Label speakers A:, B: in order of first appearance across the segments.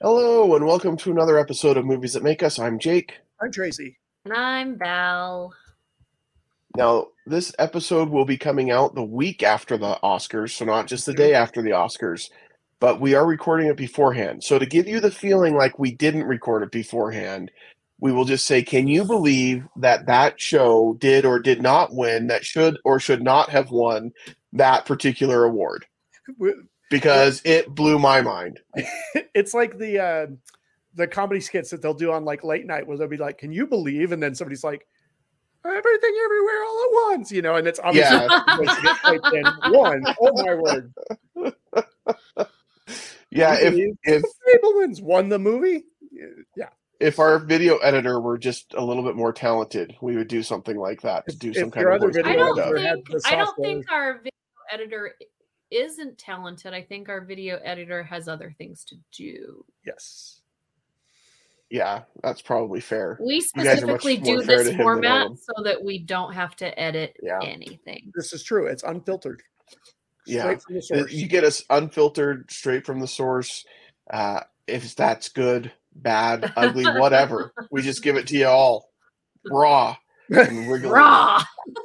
A: Hello, and welcome to another episode of Movies That Make Us. I'm Jake.
B: I'm Tracy.
C: And I'm Val.
A: Now, this episode will be coming out the week after the Oscars, so not just the day after the Oscars, but we are recording it beforehand. So, to give you the feeling like we didn't record it beforehand, we will just say, Can you believe that that show did or did not win, that should or should not have won that particular award? Because it blew my mind.
B: It's like the uh, the comedy skits that they'll do on like late night where they'll be like, "Can you believe?" And then somebody's like, "Everything, everywhere, all at once," you know. And it's obviously
A: Yeah.
B: one. Oh my word!
A: Yeah, if if
B: the Fabelmans won the movie. Yeah,
A: if our video editor were just a little bit more talented, we would do something like that to do
B: If
A: some kind of
B: other
A: voice
C: I
B: video
C: don't
B: editor
A: dub.
B: had
C: think I don't think our video editor isn't talented. I think our video editor has other things to do.
B: yes.
A: Yeah, that's probably fair.
C: We
A: guys are much
C: specifically do this
A: him than I
C: format so that we don't have to edit
A: Yeah.
C: anything.
B: This is true. It's unfiltered.
A: Yeah.
B: Straight from the source.
A: You get us unfiltered, straight from the source. Uh, if that's good, bad, ugly, whatever, we just give it to you all raw and wiggly.
C: Raw.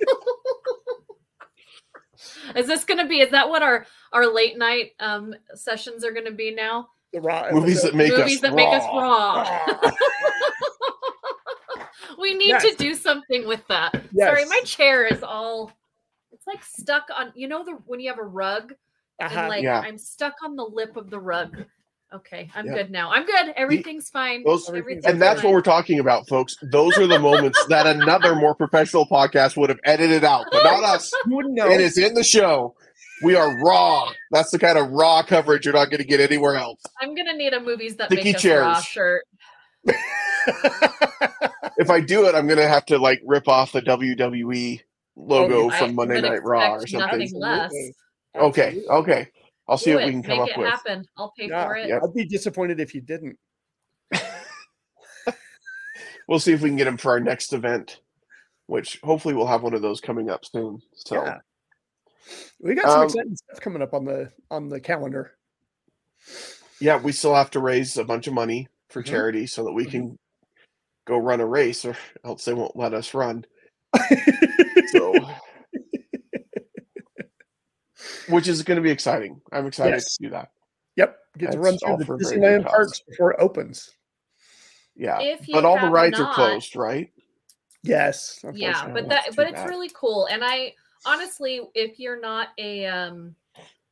C: is this going to be? Is that what our our late night um sessions are going to be now?
B: The raw
A: Movies that make
C: Movies
A: us
C: that
A: raw.
C: make us raw. We need
B: Yes.
C: to do something with that. Sorry, my chair is all it's like stuck on you know the when you have a rug
B: Uh-huh.
C: and like
A: Yeah.
C: I'm stuck on the lip of the rug. Okay, I'm
A: Yeah.
C: good now. I'm good. Everything's fine.
A: Those-
C: Everything's
A: And that's what we're talking about, folks. Those are the moments that another more professional podcast would have edited out, but not us.
B: You wouldn't know.
A: It is in the show. We are raw. That's the kind of raw coverage you're not going to get anywhere else.
C: I'm gonna need a movies that
A: Sticky
C: make us raw shirt.
A: If I do it, I'm going to have to like rip off the WWE logo
B: Oh,
C: I
A: from Monday Night Raw or something.
C: Nothing less.
A: Okay, okay. I'll see
C: Do
A: what
C: it.
A: we can come
C: Make
A: up
C: it
A: with.
C: happen. I'll pay
B: Yeah,
C: for it.
A: Yep.
B: I'd be disappointed if you didn't.
A: We'll see if we can get him for our next event, which hopefully we'll have one of those coming up soon. So
B: Yeah. We got some
A: Um,
B: exciting stuff coming up on the on the calendar.
A: yeah, we still have to raise a bunch of money for
B: Mhm.
A: charity so that we can go run a race, or else they won't let us run. So, which is going to be exciting. I'm excited
B: Yes.
A: to do that.
B: yep, get to run
A: all
B: through the
A: for
B: Disneyland
A: good
B: parks before it opens.
A: Yeah, but all the
C: have
A: rides are closed, right?
B: Yes,
C: yeah but that
A: too
C: but it's
A: bad.
C: really cool and i honestly if you're not a um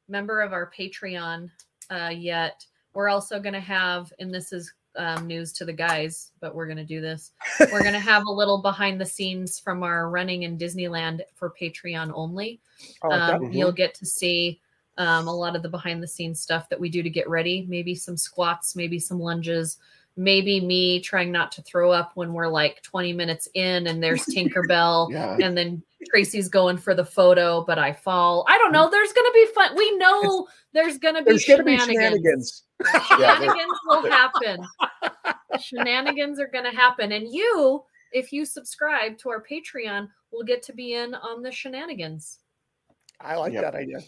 C: member of our patreon uh yet we're also going to have and this is um, news to the guys but we're going to do this we're going to have a little behind the scenes from our running in disneyland for patreon only
B: that.
C: um, you'll get to see um, a lot of the behind the scenes stuff that we do to get ready maybe some squats maybe some lunges maybe me trying not to throw up when we're like 20 minutes in and there's tinkerbell
A: Yeah.
C: and then tracy's going for the photo but i fall i don't know there's gonna be fun we know there's gonna be
B: There's going to be
C: shenanigans
B: shenanigans.
A: Yeah,
C: shenanigans will happen shenanigans are gonna happen and you if you subscribe to our patreon will get to be in on the shenanigans
B: I like
A: Yep.
B: that idea.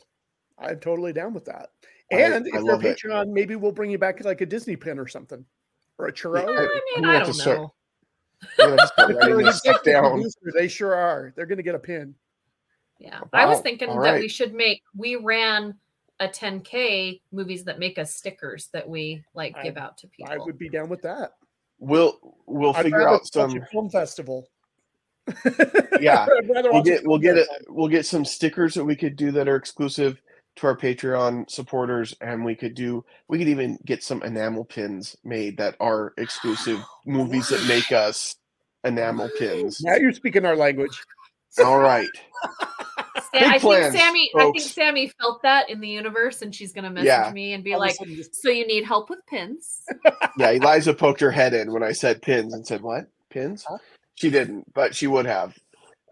B: I'm totally down with that. And
A: I
B: if you're
A: love it.
B: Patreon, maybe we'll bring you back like a Disney pin or something, or a churro.
C: i
A: I'm
C: mean i don't know
A: start
B: If they're
A: writing
B: an
A: this stuff
B: executive
A: down.
B: producer, they sure are. They're going to get a pin.
C: Yeah. I was thinking
A: All
C: that
A: right.
C: we should make we ran a 10k movies that make us stickers that we like
B: I-
C: give out to people.
B: I would be down with that.
A: We'll we'll
B: I'd
A: figure out some.
B: film festival.
A: Yeah, We'll get we'll get it. We'll get some stickers that we could do that are exclusive to our Patreon supporters, and we could do. We could even get some enamel pins made that are exclusive movies that make us enamel pins.
B: Now you're speaking our language.
A: All right.
C: Sa-
A: Big
C: I
A: plans,
C: think Sammy I think. Sammy felt that in the universe and she's gonna message
A: Yeah.
C: me and be
B: All
C: like, So you need help with pins?
A: Yeah, Eliza poked her head in when I said pins and said, "What pins?"
B: Huh?
A: She didn't, but she would have.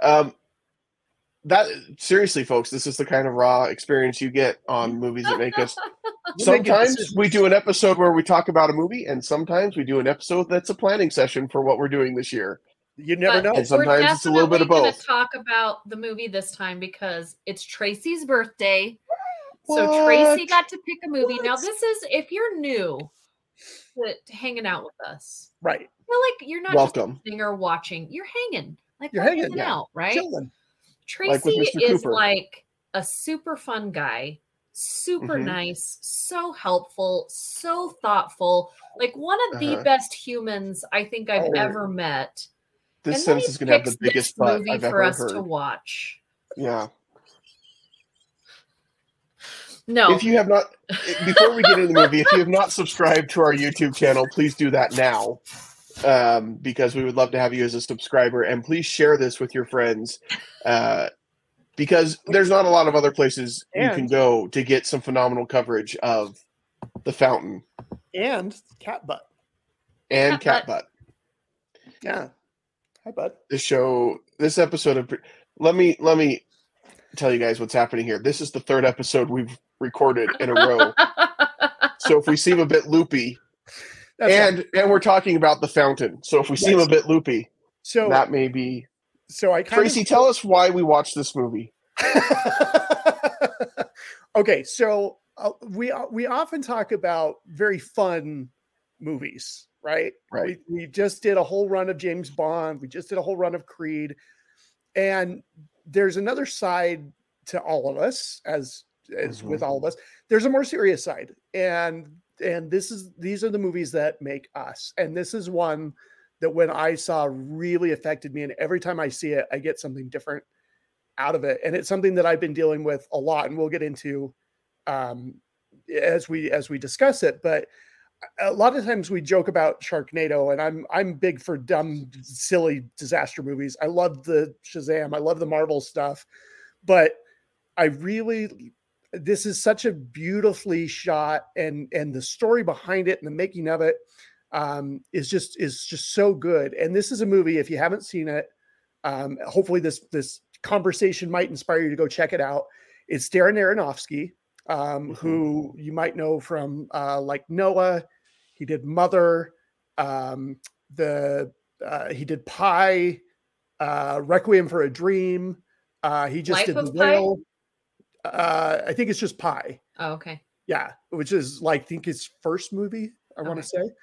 A: Um, that seriously, folks, this is the kind of raw experience you get on movies that make us. Sometimes we do an episode where we talk about a movie, and sometimes we do an episode that's a planning session for what we're doing this year.
B: You never
C: But
B: know.
A: And sometimes
C: we're
A: it's a little bit of
C: gonna
A: both.
C: Talk about the movie this time because it's Tracy's birthday. So Tracy got to pick a movie. Now this is if you're new to, to hanging out with us.
B: Right.
C: I feel like you're not
A: Welcome.
C: just sitting or watching. You're hanging. Like
B: You're
C: we're
B: hanging,
C: hanging
A: yeah.
C: out, right?
B: Chilling.
A: Like
C: Tracy
A: Mr.
C: is
A: Cooper.
C: like a super fun guy, super
A: Mhm.
C: nice, so helpful, so thoughtful, like one of the
A: Uh-huh.
C: best humans I think I've
B: Oh.
C: ever met.
A: This
C: and then
A: sentence
C: he
A: is going to have the biggest
C: movie
A: I've
C: for
A: ever
C: us
A: heard.
C: to watch.
A: Yeah.
C: No,
A: If you have not, before we get into the movie, if you have not subscribed to our YouTube channel, please do that now, um, because we would love to have you as a subscriber. And please share this with your friends, uh, because there's not a lot of other places you can go to get some phenomenal coverage of the fountain
B: And cat butt.
A: and
C: Cat
A: cat butt.
B: Yeah. Hi, bud.
A: This show, this episode of, let me let me tell you guys what's happening here. This is the third episode we've recorded in a row. so if we seem a bit loopy,
B: That's
A: and
B: right.
A: and we're talking about the fountain. So if we seem a bit loopy,
B: so
A: that may be.
B: so I kind
A: Tracy, tell us why we watched this movie.
B: okay. So uh, we we often talk about very fun movies, right?
A: Right.
B: We, we just did a whole run of James Bond. We just did a whole run of Creed, and there's another side to all of us, as as with all of us. There's a more serious side, and and this is these are the movies that make us, and this is one that when I saw really affected me, and every time I see it, I get something different out of it, and it's something that I've been dealing with a lot, and we'll get into um, as we as we discuss it, but a lot of times we joke about Sharknado, and I'm I'm big for dumb, silly disaster movies. I love the Shazam, I love the Marvel stuff, but I really this is such a beautifully shot and and the story behind it and the making of it um, is just is just so good. And this is a movie if you haven't seen it, um, hopefully this this conversation might inspire you to go check it out. It's Darren Aronofsky, um,
A: Mhm.
B: who you might know from uh, like Noah. He did Mother. Um, the uh, he did Pi, uh, Requiem for a Dream. Uh, he just
C: Life
B: did
C: of
B: The
C: Pi?
B: Whale. Uh, I think it's just Pi.
C: oh, okay.
B: Yeah, which is like I think his first movie. I want to
C: Okay.
B: say.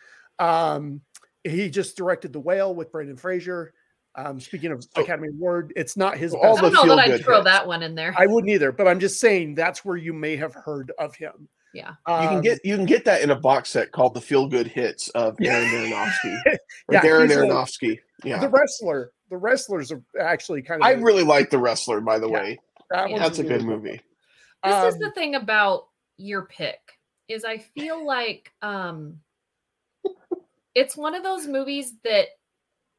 B: Um, he just directed The Whale with Brendan Fraser. Um, speaking of
A: So-
B: Academy Award, it's not his.
A: All
C: I
B: best
A: the
C: don't know that I'd throw
A: hits.
C: that one in there.
B: I wouldn't either, but I'm just saying that's where you may have heard of him.
C: Yeah.
A: You can
B: Um,
A: get you can get that in a box set called the Feel Good Hits of
B: Yeah.
A: Aaron Aronofsky. Or
B: Yeah,
A: Darren
B: he's a-
A: Aronofsky. Yeah.
B: the wrestler. The wrestlers are actually kind of.
A: I really like The Wrestler, by the
B: Yeah.
A: way.
B: That
C: Yeah.
A: That's a good movie.
C: This is
B: Um,
C: the thing about your pick is I feel like um it's one of those movies that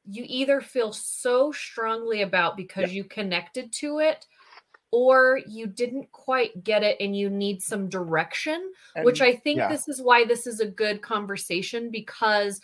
C: you either feel so strongly about because you connected to it or you didn't quite get it and you need some direction which I think
A: yeah.
C: this is why this is a good conversation because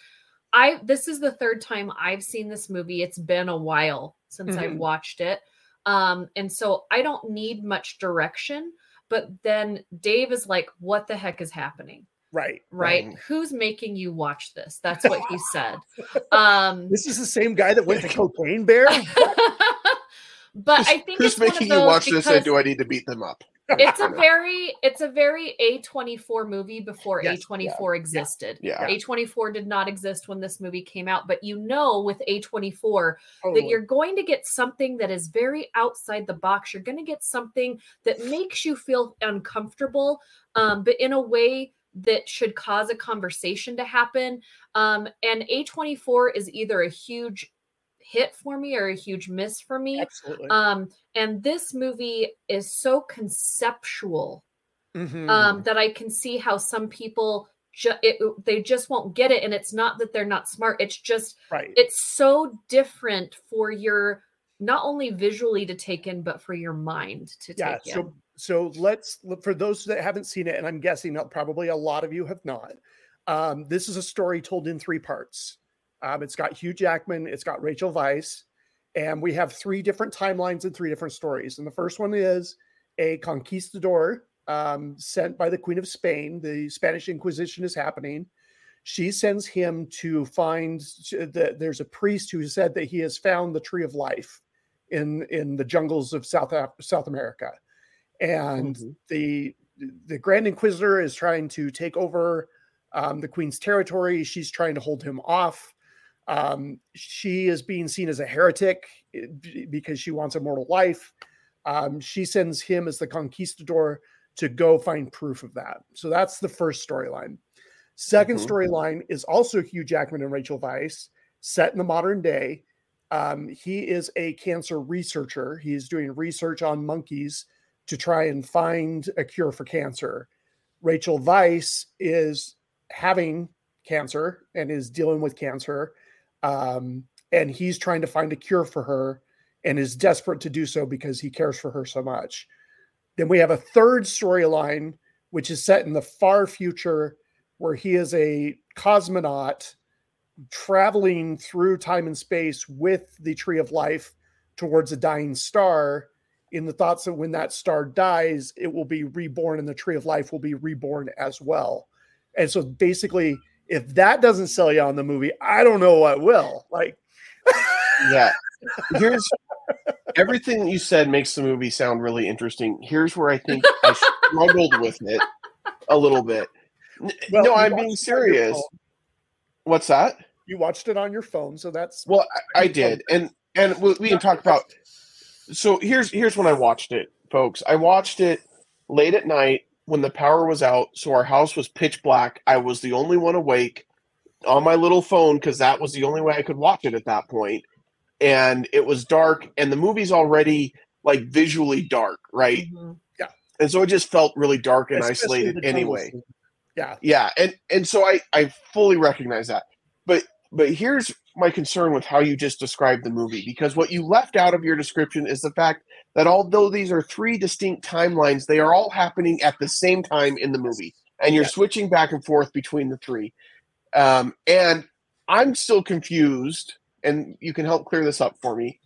C: I this is the third time I've seen this movie. It's been a while since I've
B: Mhm.
C: watched it. Um and so I don't need much direction, but then Dave is like what the heck is happening?
B: right.
C: Right?
A: Right.
C: Who's making you watch this? That's what he said. Um
B: This is the same guy that went to Cocaine Bear.
C: but I think
A: Who's
C: it's one of
A: making you
C: those
A: watch this and
C: because-
A: do I need to beat them up?
C: It's a very it's a very A24 movie before
B: Yes,
C: A24 existed.
A: Yeah.
C: A24 did not exist when this movie came out, but you know with A24 that you're going to get something that is very outside the box. You're going to get something that makes you feel uncomfortable, um, but in a way that should cause a conversation to happen. Um, and A24 is either a huge hit for me or a huge miss for me.
B: Absolutely.
C: Um, and this movie is so conceptual
B: Mhm.
C: um, that I can see how some people ju- it, they just won't get it, and it's not that they're not smart. It's just
B: right.
C: it's so different for your not only visually to take in, but for your mind to
B: yeah.
C: take in.
B: So so let's look for those that haven't seen it, and I'm guessing probably a lot of you have not. Um, this is a story told in three parts. Um, it's got Hugh Jackman, it's got Rachel Weisz, and we have three different timelines and three different stories. And the first one is a conquistador um, sent by the Queen of Spain. The Spanish Inquisition is happening. She sends him to find that there's a priest who said that he has found the tree of life in in the jungles of South South America, and mm-hmm. the the Grand Inquisitor is trying to take over um, the Queen's territory. She's trying to hold him off. Um, she is being seen as a heretic eh, because she wants immortal life. Um, she sends him as the conquistador to go find proof of that. So that's the first storyline. 2nd mm-hmm. storyline is also Hugh Jackman and Rachel Weisz, set in the modern day. Um, he is a cancer researcher. He's doing research on monkeys to try and find a cure for cancer. Rachel Weisz is having cancer and is dealing with cancer. Um, and he's trying to find a cure for her and is desperate to do so because he cares for her so much. Then we have a third storyline, which is set in the far future, where he is a cosmonaut traveling through time and space with the tree of life towards a dying star in the thoughts that when that star dies, it will be reborn and the tree of life will be reborn as well. And so basically, if that doesn't sell you on the movie, I don't know what will. Like,
A: yeah. Here's everything you said makes the movie sound really interesting. Here's where I think I struggled with it a little bit. Well, no, I'm being serious. What's that?
B: You watched it on your phone, so that's
A: well, I, I did, and and we, we can talk about. So here's here's when I watched it, folks. I watched it late at night when the power was out, so our house was pitch black. I was the only one awake on my little phone because that was the only way I could watch it at that point. And it was dark, and the movie's already like visually dark, right? Mm-hmm.
B: Yeah.
A: And so it just felt really dark and Especially isolated anyway.
B: Yeah.
A: Yeah. And and so I I fully recognize that. But but here's my concern with how you just described the movie because what you left out of your description is the fact that although these are three distinct timelines, they are all happening at the same time in the movie, and you're switching back and forth between the three. Um, and I'm still confused, and you can help clear this up for me.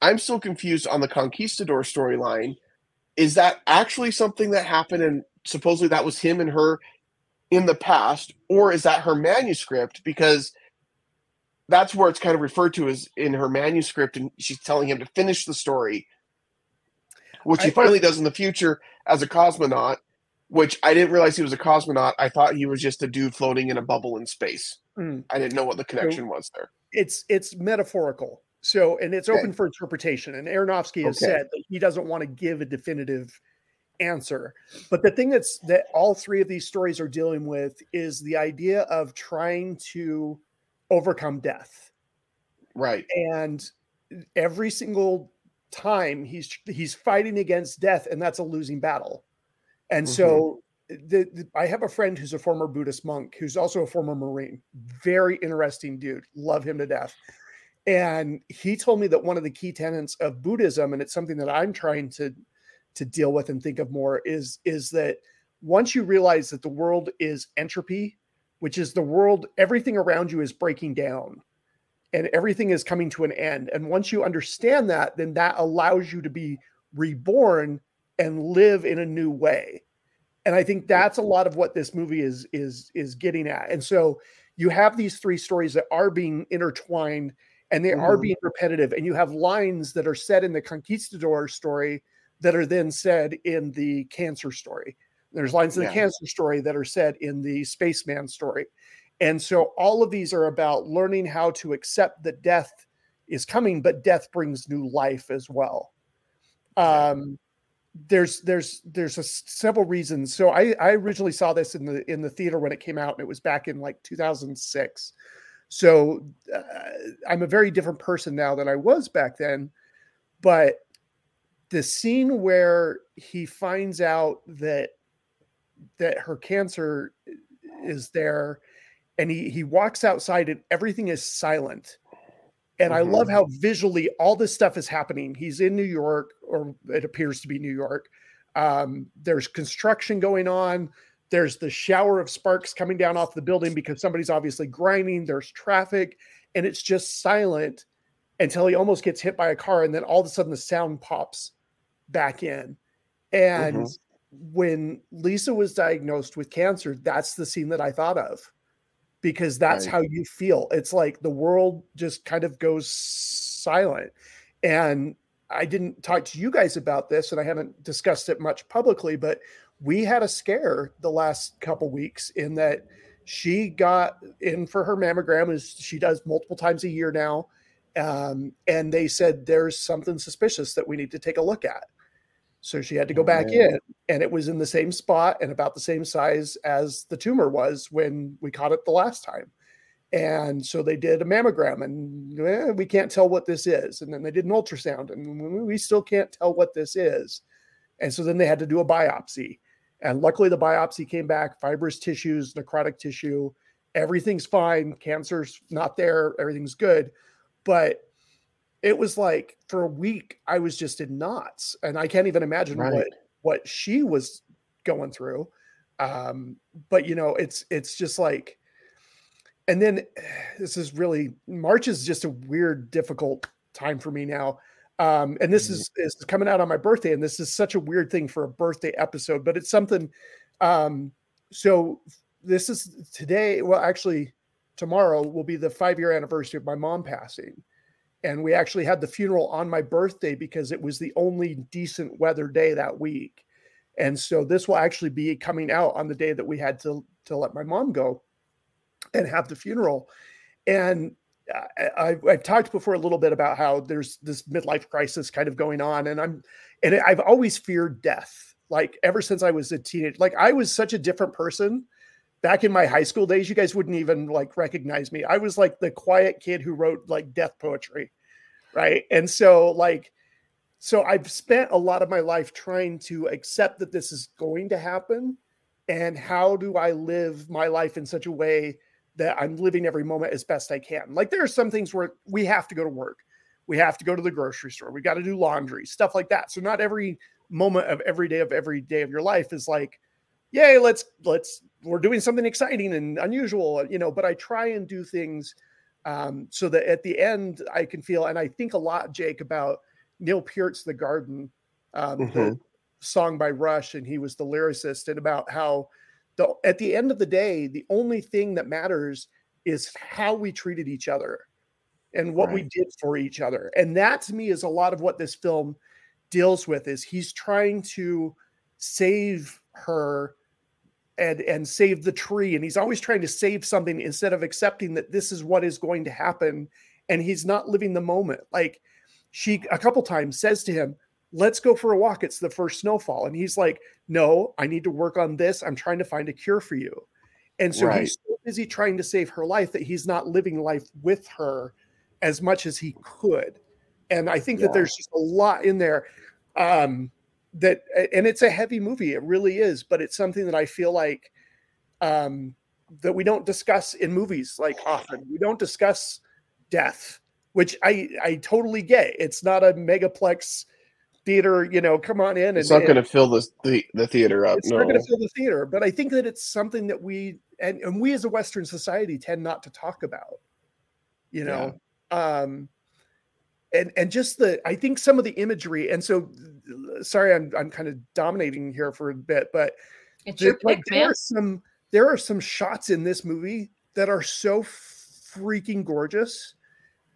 A: I'm still confused on the Conquistador storyline. Is that actually something that happened, and supposedly that was him and her in the past, or is that her manuscript? Because that's where it's kind of referred to as in her manuscript, and she's telling him to finish the story, which he finally does in the future as a cosmonaut. Which I didn't realize he was a cosmonaut. I thought he was just a dude floating in a bubble in space. Mm. I didn't know what the connection so was there.
B: It's it's metaphorical. So and it's okay. open for interpretation. And Aronofsky has okay. said that he doesn't want to give a definitive answer. But the thing that's that all three of these stories are dealing with is the idea of trying to overcome death.
A: Right.
B: And every single time he's he's fighting against death and that's a losing battle. And mm-hmm. so the, the, I have a friend who's a former Buddhist monk who's also a former Marine. Very interesting dude. Love him to death. And he told me that one of the key tenets of Buddhism, and it's something that I'm trying to to deal with and think of more, is is that once you realize that the world is entropy which is the world, everything around you is breaking down and everything is coming to an end. And once you understand that, then that allows you to be reborn and live in a new way. And I think that's a lot of what this movie is is is getting at. And so you have these three stories that are being intertwined and they mm-hmm. are being repetitive and you have lines that are said in the conquistador story that are then said in the cancer story there's lines in the cancer story that are said in the spaceman story. And so all of these are about learning how to accept that death is coming, but death brings new life as well. Um, there's there's there's a, several reasons. So I I originally saw this in the in the theater when it came out, and it was back in like 2006. So uh, I'm a very different person now than I was back then. But the scene where he finds out that that her cancer is there and he he walks outside and everything is silent and mm-hmm. i love mm-hmm. how visually all this stuff is happening he's in new york or it appears to be new york um, there's construction going on there's the shower of sparks coming down off the building because somebody's obviously grinding there's traffic and it's just silent until he almost gets hit by a car and then all of a sudden the sound pops back in and mm-hmm. when lisa was diagnosed with cancer that's the scene that i thought of because that's right. how you feel it's like the world just kind of goes silent and i didn't talk to you guys about this and i haven't discussed it much publicly but we had a scare the last couple weeks in that she got in for her mammogram as she does multiple times a year now um, and they said there's something suspicious that we need to take a look at. So she had to go back in, and it was in the same spot and about the same size as the tumor was when we caught it the last time. And so they did a mammogram, and eh, we can't tell what this is. And then they did an ultrasound, and we still can't tell what this is. And so then they had to do a biopsy. And luckily, the biopsy came back fibrous tissues, necrotic tissue, everything's fine. Cancer's not there, everything's good but it was like for a week I was just in knots, and I can't even imagine right. what what she was going through. Um, but you know, it's it's just like, and then this is really March is just a weird, difficult time for me now. Um, and this mm-hmm. is is coming out on my birthday, and this is such a weird thing for a birthday episode, but it's something. Um, so this is today. Well, actually, tomorrow will be the five year anniversary of my mom passing. And we actually had the funeral on my birthday because it was the only decent weather day that week. And so this will actually be coming out on the day that we had to, to let my mom go and have the funeral. And I, have talked before a little bit about how there's this midlife crisis kind of going on, and I'm, and I've always feared death. Like ever since I was a teenager, like I was such a different person back in my high school days, you guys wouldn't even like recognize me. I was like the quiet kid who wrote like death poetry, right? And so like so I've spent a lot of my life trying to accept that this is going to happen and how do I live my life in such a way that I'm living every moment as best I can. Like there are some things where we have to go to work. We have to go to the grocery store. We got to do laundry, stuff like that. So not every moment of every day of every day of your life is like yay, let's let's we're doing something exciting and unusual, you know. But I try and do things um, so that at the end I can feel. And I think a lot, Jake, about Neil Peart's "The Garden," um, mm-hmm. the song by Rush, and he was the lyricist, and about how the at the end of the day, the only thing that matters is how we treated each other and what right. we did for each other. And that to me is a lot of what this film deals with is he's trying to save her and and save the tree and he's always trying to save something instead of accepting that this is what is going to happen and he's not living the moment. Like she a couple times says to him let's go for a walk. It's the first snowfall. And he's like no i need to work on this. I'm trying to find a cure for you. And so right. he's so busy trying to save her life that he's not living life with her as much as he could. And i think yeah. that there's just a lot in there. Um that and it's a heavy movie it really is but it's something that i feel like um that we don't discuss in movies like often we don't discuss death which i i totally get it's not a megaplex theater you know come on in and
A: it's not going to fill the, the the theater up
B: it's no. not going to fill the theater but i think that it's something that we and, and we as a western society tend not to talk about you know yeah. um and and just the i think some of the imagery and so sorry i'm i'm kind of dominating here for a bit but
C: it's the, your pick, like,
B: there are some there are some shots in this movie that are so freaking gorgeous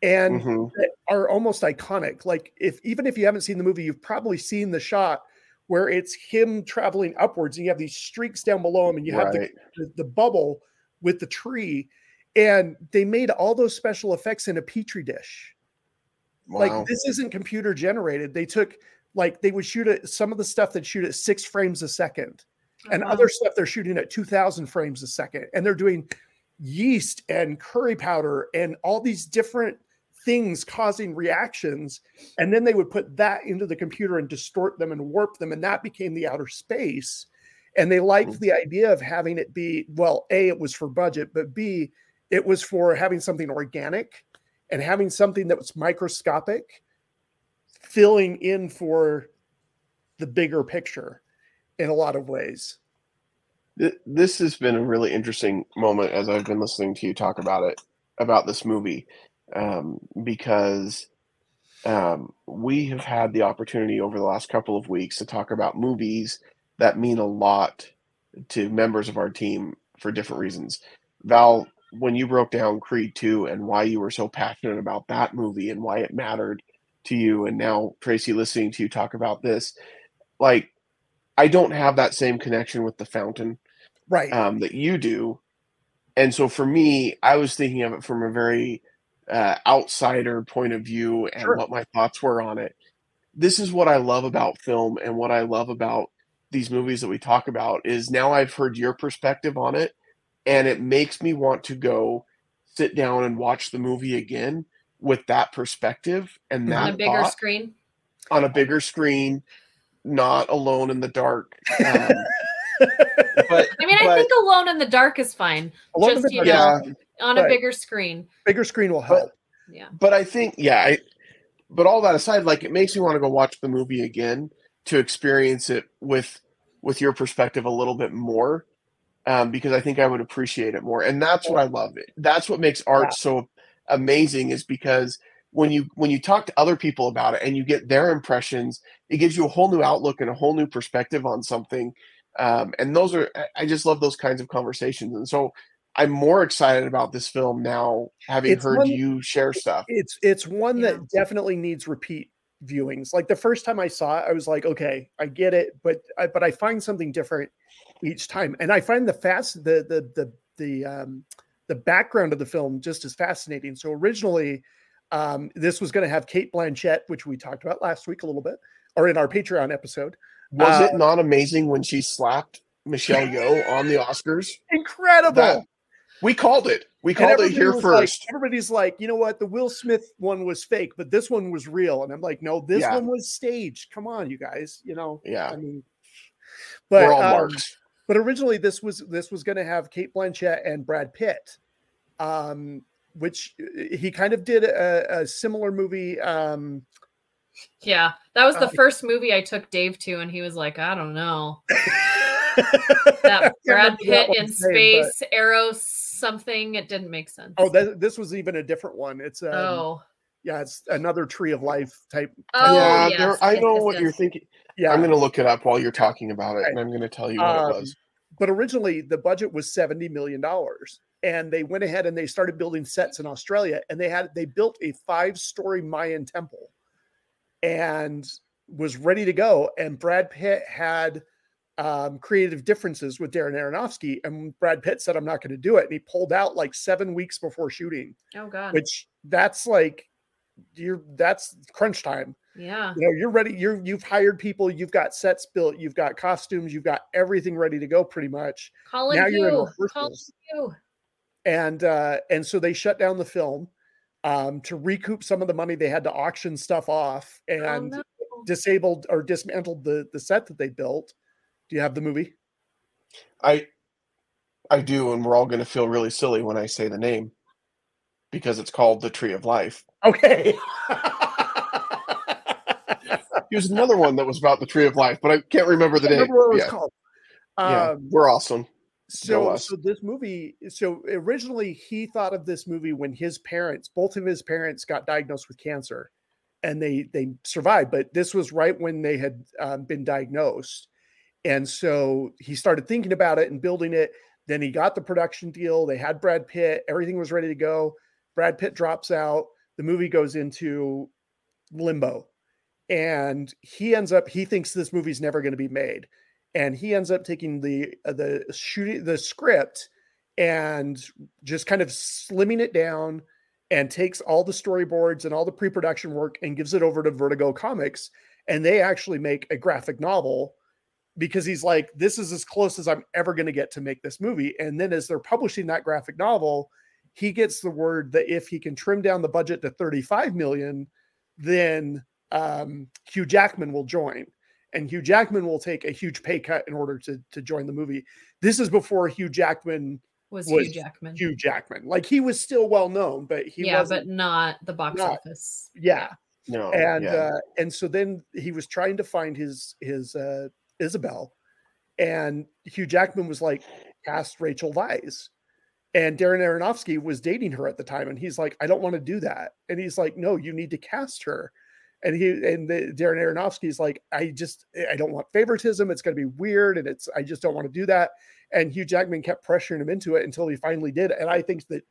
B: and mm-hmm. are almost iconic like if even if you haven't seen the movie you've probably seen the shot where it's him traveling upwards and you have these streaks down below him and you right. have the, the, the bubble with the tree and they made all those special effects in a petri dish Wow. Like this isn't computer generated. They took like they would shoot at some of the stuff that shoot at six frames a second, and uh-huh. other stuff they're shooting at two thousand frames a second, and they're doing yeast and curry powder and all these different things causing reactions. And then they would put that into the computer and distort them and warp them. And that became the outer space. And they liked mm. the idea of having it be well a it was for budget but b it was for having something organic and having something that was microscopic filling in for the bigger picture in a lot of ways.
A: This has been a really interesting moment as I've been listening to you talk about it, about this movie, um, because um, we have had the opportunity over the last couple of weeks to talk about movies that mean a lot to members of our team for different reasons. Val, when you broke down Creed 2 and why you were so passionate about that movie and why it mattered to you, and now Tracy listening to you talk about this, like I don't have that same connection with the fountain
B: right
A: um, that you do. And so for me, I was thinking of it from a very uh, outsider point of view and
B: Sure.
A: what my thoughts were on it. This is what I love about film and what I love about these movies that we talk about is now I've heard your perspective on it and it makes me want to go sit down and watch the movie again with that perspective and that
C: on a bigger
A: thought
C: screen.
A: on a bigger screen, not alone in the dark. Um, but
C: I mean, I think Alone in the Dark is fine
B: Alone in
C: Just,
B: the
C: you
B: Dark
A: know,
B: is
C: on a bigger screen.
B: bigger screen will help.
C: Yeah.
A: but I think yeah, I, but all that aside, like it makes me want to go watch the movie again to experience it with with your perspective a little bit more, um, because I think I would appreciate it more, and that's what I love. It that's what makes art
B: Yeah.
A: so amazing is because when you when you talk to other people about it and you get their impressions, it gives you a whole new outlook and a whole new perspective on something. Um, and those are I- just love those kinds of conversations, and so I'm more excited about this film now, having
B: It's
A: heard
B: one-
A: you share stuff.
B: it's it's one
C: Yeah.
B: that definitely needs repeat viewings. Like the first time I saw it, I was like, okay, I get it, but I, but I find something different each time, and I find the fast the the the the um, the background of the film just as fascinating. So originally, um, this was going to have Cate Blanchett, which we talked about last week a little bit, or in our Patreon episode.
A: Was
B: Uh,
A: it not amazing when she slapped Michelle Yeoh on the Oscars?
B: Incredible.
A: That- we called it. We called it here
B: was like-
A: first.
B: everybody's like, you know what? The Will Smith one was fake, but this one was real. And I'm like, no, this
A: Yeah.
B: one was staged. Come on, you guys. You know,
A: yeah,
B: I mean, but
A: we're all
B: um,
A: marks.
B: But originally this was this was going to have Cate Blanchett and Brad Pitt, um, which uh, he kind of did a, a similar movie. Um,
C: Yeah. That was the
B: Uh,
C: first movie I took Dave to, and he was like, I don't know.
B: I
C: That Brad
B: remember that
C: Pitt in
B: one's name, but-
C: space, arrow something. It didn't make sense.
B: Oh, that, this was even a different one. It's um,
C: oh.
B: yeah, it's another Tree of Life type.
C: Oh,
A: yeah,
C: yes,
A: there, I know
C: yes,
A: what
C: yes.
A: you're thinking.
B: Yeah,
A: I'm going to look it up while you're talking about it,
B: Right.
A: and I'm going to tell you what
B: Um,
A: it was.
B: but originally the budget was 70 million dollars and they went ahead and they started building sets in australia and they had they built a five story mayan temple and was ready to go and brad pitt had um, creative differences with darren aronofsky and brad pitt said i'm not going to do it and he pulled out like seven weeks before shooting
C: Oh God.
B: which that's like you're that's crunch time
C: yeah.
B: you know you're ready you're you've hired people you've got sets built you've got costumes you've got everything ready to go pretty much
C: Calling
B: now you're in
C: you. Calling
B: rehearsals.
C: you.
B: and uh and so they shut down the film um to recoup some of the money they had to auction stuff off
C: Oh,
B: and
C: no.
B: disabled or dismantled the the set that they built do you have the movie
A: I, I do, and we're all going to feel really silly when I say the name because it's called The Tree of Life.
B: okay
A: Here's another one that was about the Tree of Life, but I can't remember the
B: I
A: name.
B: remember what it was
A: yeah,
B: called.
A: Yeah,
B: um
A: we're awesome.
B: so so this movie so originally he thought of this movie when his parents both of his parents got diagnosed with cancer and they they survived but this was right when they had um, been diagnosed. And so he started thinking about it and building it. Then he got the production deal. They had brad pitt. Everything was ready to go. Brad pitt drops out. The movie goes into limbo and he ends up he thinks this movie's never going to be made. And he ends up taking the uh, the shooting the script and just kind of slimming it down and takes all the storyboards and all the pre-production work and gives it over to Vertigo Comics. And they actually make a graphic novel because he's like this is as close as I'm ever going to get to make this movie. And then as they're publishing that graphic novel he gets the word that if he can trim down the budget to 35 million then um, Hugh Jackman will join and Hugh Jackman will take a huge pay cut in order to to join the movie. This is before Hugh Jackman,
C: Was,
B: was
C: Hugh Jackman.
B: Hugh Jackman. Like he was still well known, but he
C: yeah,
B: wasn't.
C: but not the box
B: not-
C: office.
B: yeah,
A: No,
B: and
A: yeah.
B: uh, and so then he was trying to find his his uh, Isabel, and Hugh Jackman was like, cast Rachel Weisz. And Darren Aronofsky was dating her at the time, and he's like, I don't want to do that. And he's like, No, you need to cast her. And he and the, Darren Aronofsky's like, I just I don't want favoritism. It's going to be weird, and it's I just don't want to do that. And Hugh Jackman kept pressuring him into it until he finally did. And I think that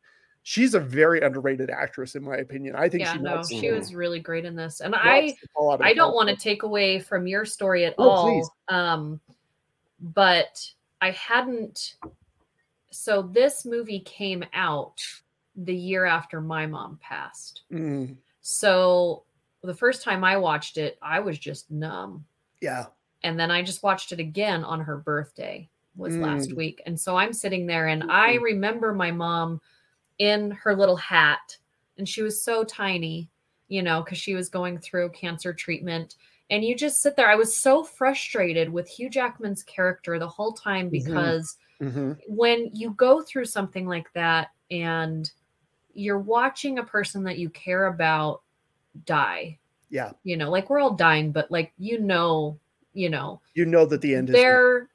B: she's a very underrated actress in my opinion. I think
C: yeah,
B: she
C: no,
B: knocks-
C: she was really great in this, and I
B: the ball out of the
C: I don't want to take away from your story at
B: Oh,
C: all.
B: please.
C: Um, but I hadn't. So this movie came out the year after my mom passed.
B: Mm,
C: So the first time I watched it, I was just numb.
B: yeah,
C: And then I just watched it again on her birthday was last
B: Mm.
C: week. And so I'm sitting there and I
B: Mhm.
C: remember my mom in her little hat and she was so tiny, you know, cuz she was going through cancer treatment. And you just sit there. I was so frustrated with Hugh Jackman's character the whole time
B: Mhm.
C: because
B: Mhm.
C: when you go through something like that and you're watching a person that you care about die,
B: yeah.
C: you know, like we're all dying, but like you know, you know,
B: You know that the end is
C: they're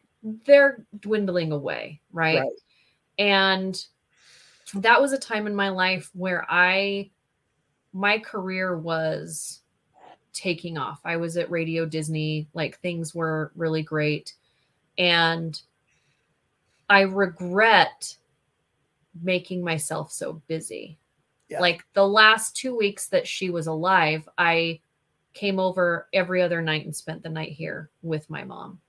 C: they're dwindling away, right?
B: Right.
C: And that was a time in my life where I my career was taking off. I was at Radio Disney, like things were really great. And I regret making myself so busy.
B: Yeah.
C: Like the last 2 weeks that she was alive, I came over every other night and spent the night here with my mom.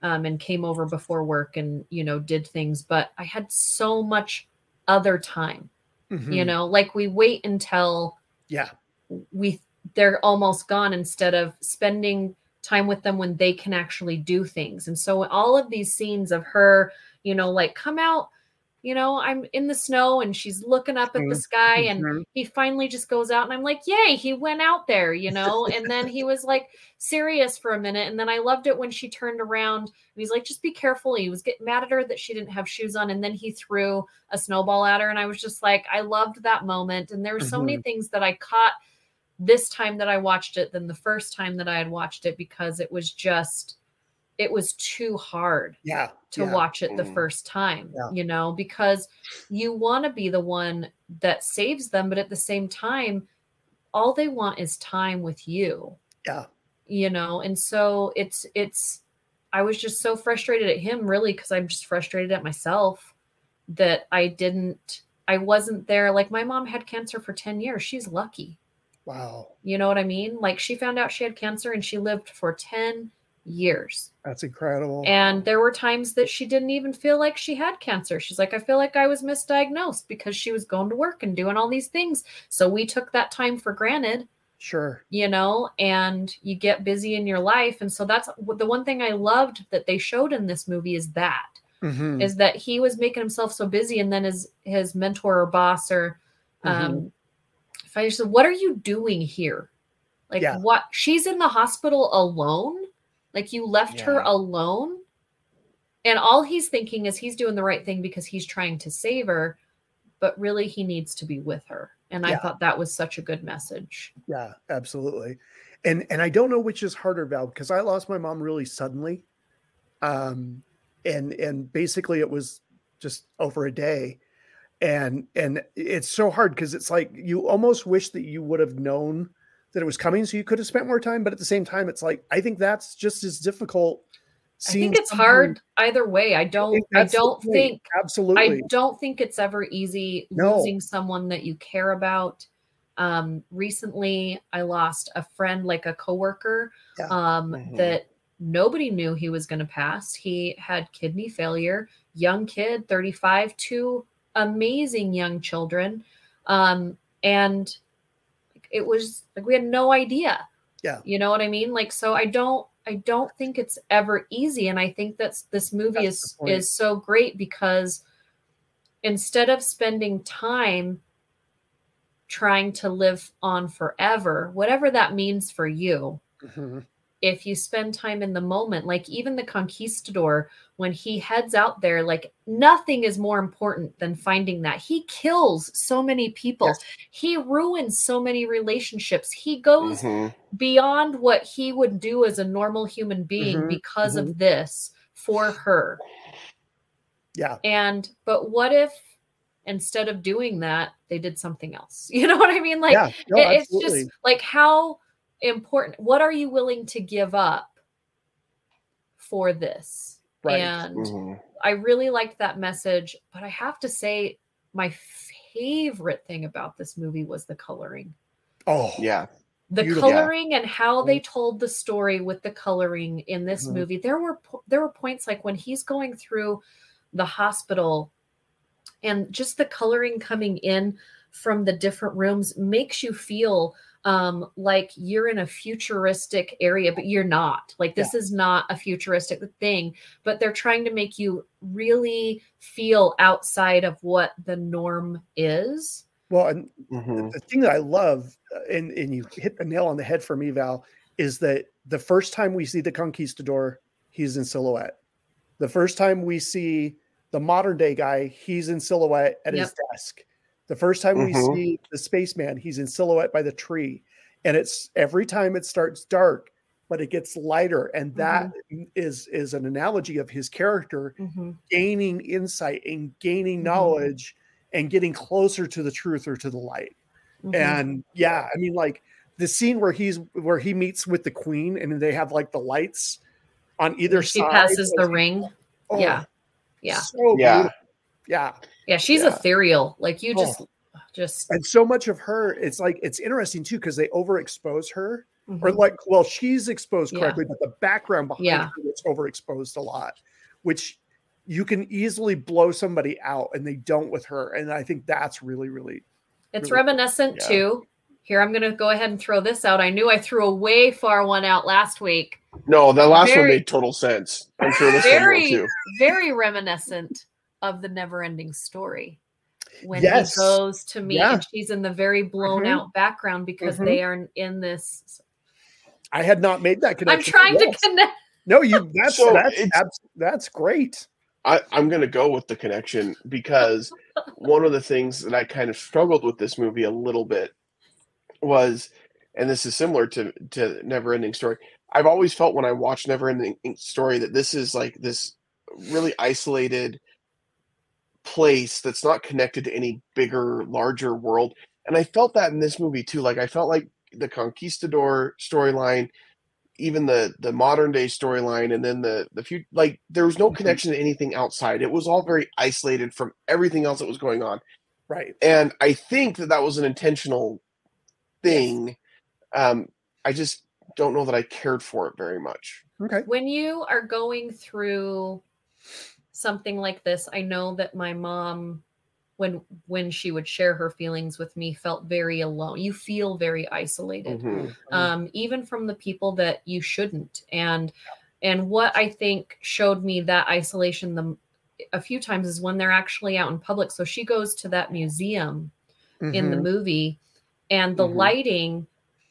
C: Um, and came over before work and you know did things but i had so much other time you
B: Mhm.
C: know like we wait until
B: yeah,
C: we they're almost gone instead of spending time with them when they can actually do things and so all of these scenes of her you know like come out you know i'm in the snow and she's looking up at the
B: Mhm.
C: sky and
B: Mhm.
C: he finally just goes out and i'm like yay he went out there you know and then he was like serious for a minute and then i loved it when she turned around and he's like just be careful he was getting mad at her that she didn't have shoes on and then he threw a snowball at her and i was just like i loved that moment and there were so many things that i caught this time that i watched it than the first time that i had watched it because it was just it was too hard
B: yeah.
C: to
B: yeah.
C: watch it the
A: Mm.
C: first time,
B: Yeah.
C: you know, because you want to be the one that saves them, but at the same time, all they want is time with you,
B: Yeah.
C: you know, and so it's, it's, I was just so frustrated at him, really, because I'm just frustrated at myself that I didn't, I wasn't there. Like my mom had cancer for 10 years. She's lucky.
B: Wow,
C: You know what I mean? Like she found out she had cancer and she lived for 10 years.
B: that's incredible.
C: And there were times that she didn't even feel like she had cancer. She's like, I feel like I was misdiagnosed because she was going to work and doing all these things. So we took that time for granted,
B: sure.
C: you know, and you get busy in your life. And so that's the one thing I loved that they showed in this movie is that
B: Mhm.
C: is that he was making himself so busy and then his his mentor or boss or um if I said, What are you doing here? Like
B: Yeah.
C: what she's in the hospital alone? Like you left her alone? And all he's thinking is he's doing the right thing because he's trying to save her, but really he needs to be with her. And I thought that was such a good message.
B: Yeah, absolutely. And and I don't know which is harder, Val, because I lost my mom really suddenly. Um and and basically it was just over a day. And and it's so hard because it's like you almost wish that you would have known that it was coming so you could have spent more time, but at the same time, it's like I think that's just as difficult.
C: I think it's
B: someone-
C: hard either way. I don't I
B: that's the
C: don't think
B: absolutely
C: I don't think it's ever easy
B: No.
C: losing someone that you care about. Um, recently, I lost a friend, like a coworker,
B: Yeah.
C: um,
A: Mhm.
C: that nobody knew he was going to pass. He had kidney failure, young kid, 35, two amazing young children. Um, and it was like we had no idea.
B: Yeah.
C: You know what I mean? Like, so I don't, I don't think it's ever easy. And I think that's this movie
B: That's
C: is is so great because instead of spending time trying to live on forever, whatever that means for you,
B: Mhm.
C: If you spend time in the moment, like even the conquistador, when he heads out there, like nothing is more important than finding that. He kills so many people,
B: Yes.
C: he ruins so many relationships. He goes
A: Mhm.
C: beyond what he would do as a normal human being
B: Mhm,
C: because of this for her.
B: Yeah.
C: And but what if instead of doing that, they did something else? You know what I mean? Like
B: yeah. No,
C: it- it's just like how important what are you willing to give up for this
B: Right.
C: and
A: Mhm.
C: i really liked that message but i have to say my favorite thing about this movie was the coloring
B: Oh,
A: Yeah.
C: the
B: Beautiful.
C: coloring and how they told the story with the coloring in this
B: Mhm.
C: movie there were po- there were points like when he's going through the hospital and just the coloring coming in from the different rooms makes you feel um like you're in a futuristic area but you're not like this is not a futuristic thing but they're trying to make you really feel outside of what the norm is
B: Well, and
A: Mhm.
B: the thing that I love, uh, and and you hit the nail on the head for me, Val, is that the first time we see the conquistador, he's in silhouette. The first time we see the modern day guy, he's in silhouette at his desk. The first time we
A: Mhm.
B: see the spaceman, he's in silhouette by the tree. And it's every time it starts dark, but it gets lighter. And that is is an analogy of his character gaining insight and gaining
C: Mhm.
B: knowledge and getting closer to the truth or to the light.
C: Mhm.
B: And yeah, I mean, like the scene where he's where he meets with the queen and they have like the lights on either
C: she
B: side.
C: passes the ring
B: Oh,
C: yeah yeah
B: so
A: Yeah.
B: beautiful. yeah.
C: Yeah she's
B: Yeah.
C: ethereal like you just
B: Oh.
C: just
B: And so much of her, it's like it's interesting too because they overexpose her, or
C: mhm.
B: like, well, she's exposed
C: Yeah.
B: correctly, but the background behind
C: Yeah.
B: her gets overexposed a lot, which you can easily blow somebody out, and they don't with her. And I think that's really, really
C: It's
B: really-
C: reminiscent
A: yeah.
C: too. Here, I'm going to go ahead and throw this out. I knew I threw a way far one out last week.
A: No, the last
C: Very-
A: one made total sense. I'm sure this one
C: Very,
A: will too.
C: very reminiscent of the never ending story. When
B: Yes.
C: he goes to meet
B: Yeah.
C: and she's in the very blown
B: Mhm.
C: out background because
B: Mhm.
C: they are in this.
B: I had not made that connection
C: I'm
B: connection.
C: trying
B: Yes.
C: to connect.
B: No, you. That's
A: So
B: that's
A: it's-
B: abs- that's great.
A: I, I'm going to go with the connection because one of the things that I kind of struggled with this movie a little bit was, and this is similar to to Never Ending Story. I've always felt when I watch Never Ending Story that this is like this really isolated place that's not connected to any bigger, larger world. And I felt that in this movie too. Like I felt like the Conquistador storyline, even the the modern day storyline, and then the the few like there was no
B: Mhm.
A: connection to anything outside. It was all very isolated from everything else that was going on.
B: Right.
A: And I think that that was an intentional thing. Um, I just don't know that I cared for it very much.
B: Okay.
C: when you are going through something like this. I know that my mom when when she would share her feelings with me felt very alone. You feel very isolated.
A: Mhm.
C: um, even from the people that you shouldn't. And and what i think showed me that isolation the a few times is when they're actually out in public. So she goes to that museum in the
B: Mhm.
C: movie and the
A: Mhm.
C: lighting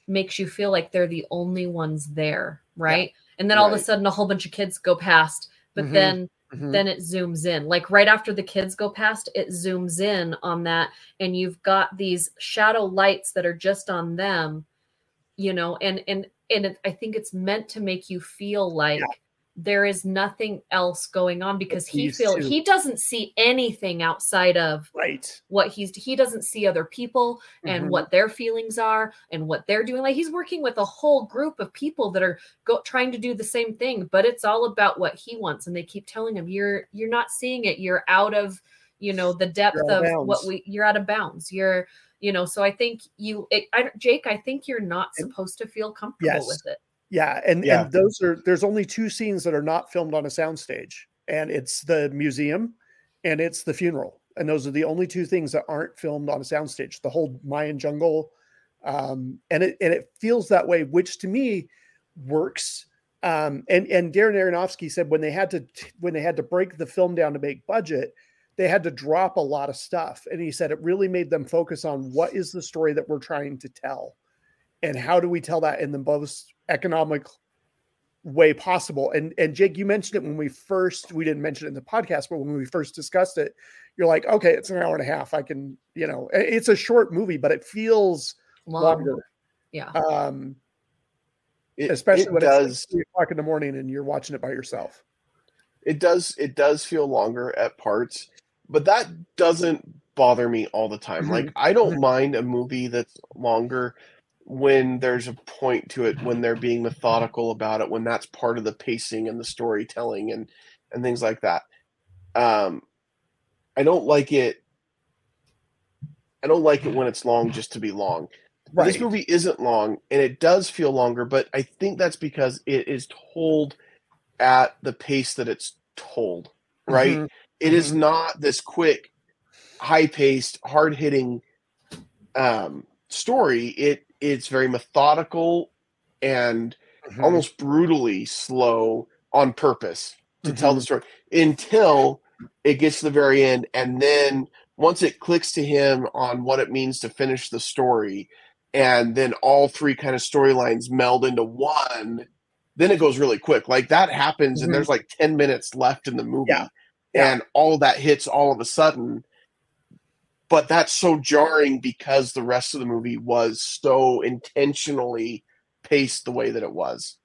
C: makes you feel like they're the only ones there right? And then all of a sudden a whole bunch of kids go past but
B: Mhm.
C: then
B: Mhm.
C: then it zooms in like right after the kids go past it zooms in on that and you've got these shadow lights that are just on them you know and and and it, i think it's meant to make you feel like there is nothing else going on because he
B: these
C: feel
B: two.
C: he doesn't see anything outside of
B: right.
C: what he's he doesn't see other people and
B: Mhm.
C: what their feelings are and what they're doing like he's working with a whole group of people that are go trying to do the same thing but it's all about what he wants and they keep telling him you're you're not seeing it you're out of you know the depth of
B: of
C: what we you're out of bounds you're you know so i think you it, I, jake i think you're not supposed to feel comfortable
B: Yes.
C: with it
B: Yeah, and
A: Yeah.
B: and those are there's only two scenes that are not filmed on a soundstage, and it's the museum, and it's the funeral, and those are the only two things that aren't filmed on a soundstage. The whole Mayan jungle, um, and it and it feels that way, which to me works. Um, and and Darren Aronofsky said when they had to when they had to break the film down to make budget, they had to drop a lot of stuff, and he said it really made them focus on what is the story that we're trying to tell and how do we tell that in the most economic way possible and and jake you mentioned it when we first we didn't mention it in the podcast but when we first discussed it you're like okay it's an hour and a half i can you know it's a short movie but it feels
C: long
B: longer
C: yeah
B: um
A: It,
B: especially
A: it
B: when
A: does.
B: it's three o'clock in the morning and you're watching it by yourself
A: it does it does feel longer at parts but that doesn't bother me all the time
B: Mhm.
A: like i don't
B: Mhm.
A: mind a movie that's longer when there's a point to it, when they're being methodical about it, when that's part of the pacing and the storytelling and and things like that. Um, I don't like it. I don't like it when it's long just to be long. Right. This movie isn't long, and it does feel longer, but I think that's because it is told at the pace that it's told. Right? Mm-hmm. It mm-hmm. is not this quick, high paced, hard hitting um, story. It it's very methodical and mm-hmm. almost brutally slow on purpose to tell the mm-hmm. story until it gets to the very end, and then once it clicks to him on what it means to finish the story, and then all three kind of storylines meld into one then it goes really quick like that happens mm-hmm. and there's like 10 minutes left in the movie yeah. Yeah. and all that hits all of a sudden but that's so jarring because the rest of the movie was so intentionally paced the way that it was